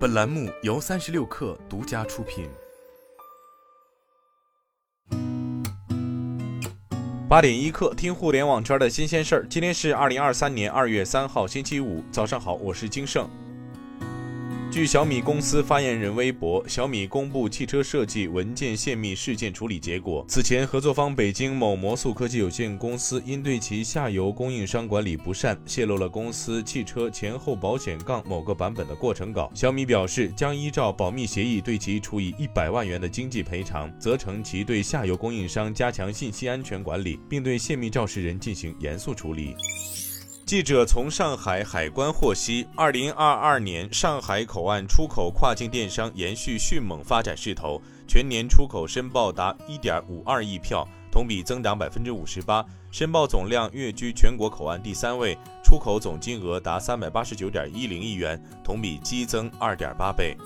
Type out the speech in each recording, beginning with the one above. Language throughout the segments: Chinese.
本栏目由三十六氪独家出品。八点一刻，听互联网圈的新鲜事儿。今天是二零二三年二月三号，星期五，早上好，我是金盛。据小米公司发言人微博，小米公布汽车设计文件泄密事件处理结果。此前，合作方北京某魔速科技有限公司因对其下游供应商管理不善，泄露了公司汽车前后保险杠某个版本的过程稿。小米表示，将依照保密协议对其处以一百万元的经济赔偿，责成其对下游供应商加强信息安全管理，并对泄密肇事人进行严肃处理。记者从上海海关获悉，二零二二年上海口岸出口跨境电商延续迅猛发展势头，全年出口申报达一点五二亿票，同比增长百分之五十八，申报总量跃居全国口岸第三位，出口总金额达三百八十九点一零亿元，同比激增二点八倍。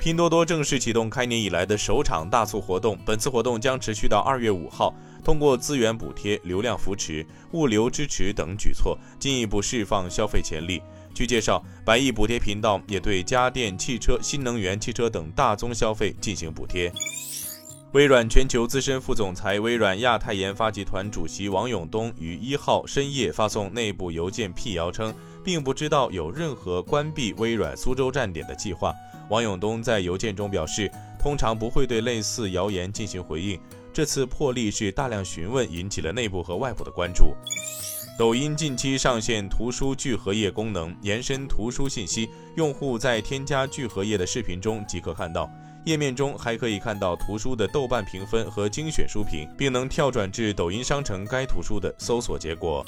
拼多多正式启动开年以来的首场大促活动，本次活动将持续到二月五号。通过资源补贴、流量扶持、物流支持等举措，进一步释放消费潜力。据介绍，百亿补贴频道也对家电、汽车、新能源汽车等大宗消费进行补贴。微软全球资深副总裁、微软亚太研发集团主席王永东于一号深夜发送内部邮件辟谣称，并不知道有任何关闭微软苏州站点的计划。王永东在邮件中表示，通常不会对类似谣言进行回应。这次破例是大量询问，引起了内部和外部的关注。抖音近期上线图书聚合页功能，延伸图书信息，用户在添加聚合页的视频中即可看到。页面中还可以看到图书的豆瓣评分和精选书评，并能跳转至抖音商城该图书的搜索结果。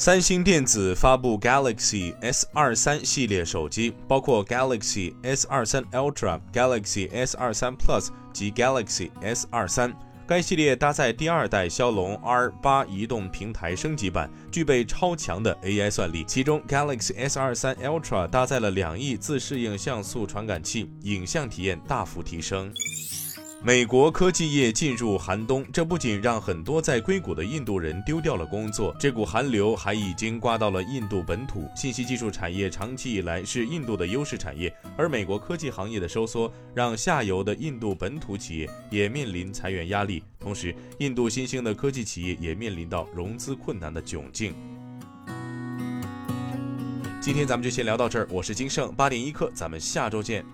三星电子发布 Galaxy S 二三系列手机，包括 Galaxy S 二三 Ultra、Galaxy S 二三 Plus 及 Galaxy S 二三。该系列搭载第二代骁龙 R 八移动平台升级版，具备超强的 AI 算力。其中，Galaxy S 二三 Ultra 搭载了两亿自适应像素传感器，影像体验大幅提升。美国科技业进入寒冬，这不仅让很多在硅谷的印度人丢掉了工作，这股寒流还已经刮到了印度本土。信息技术产业长期以来是印度的优势产业，而美国科技行业的收缩，让下游的印度本土企业也面临裁员压力，同时，印度新兴的科技企业也面临到融资困难的窘境。今天咱们就先聊到这儿，我是金盛八点一刻，咱们下周见。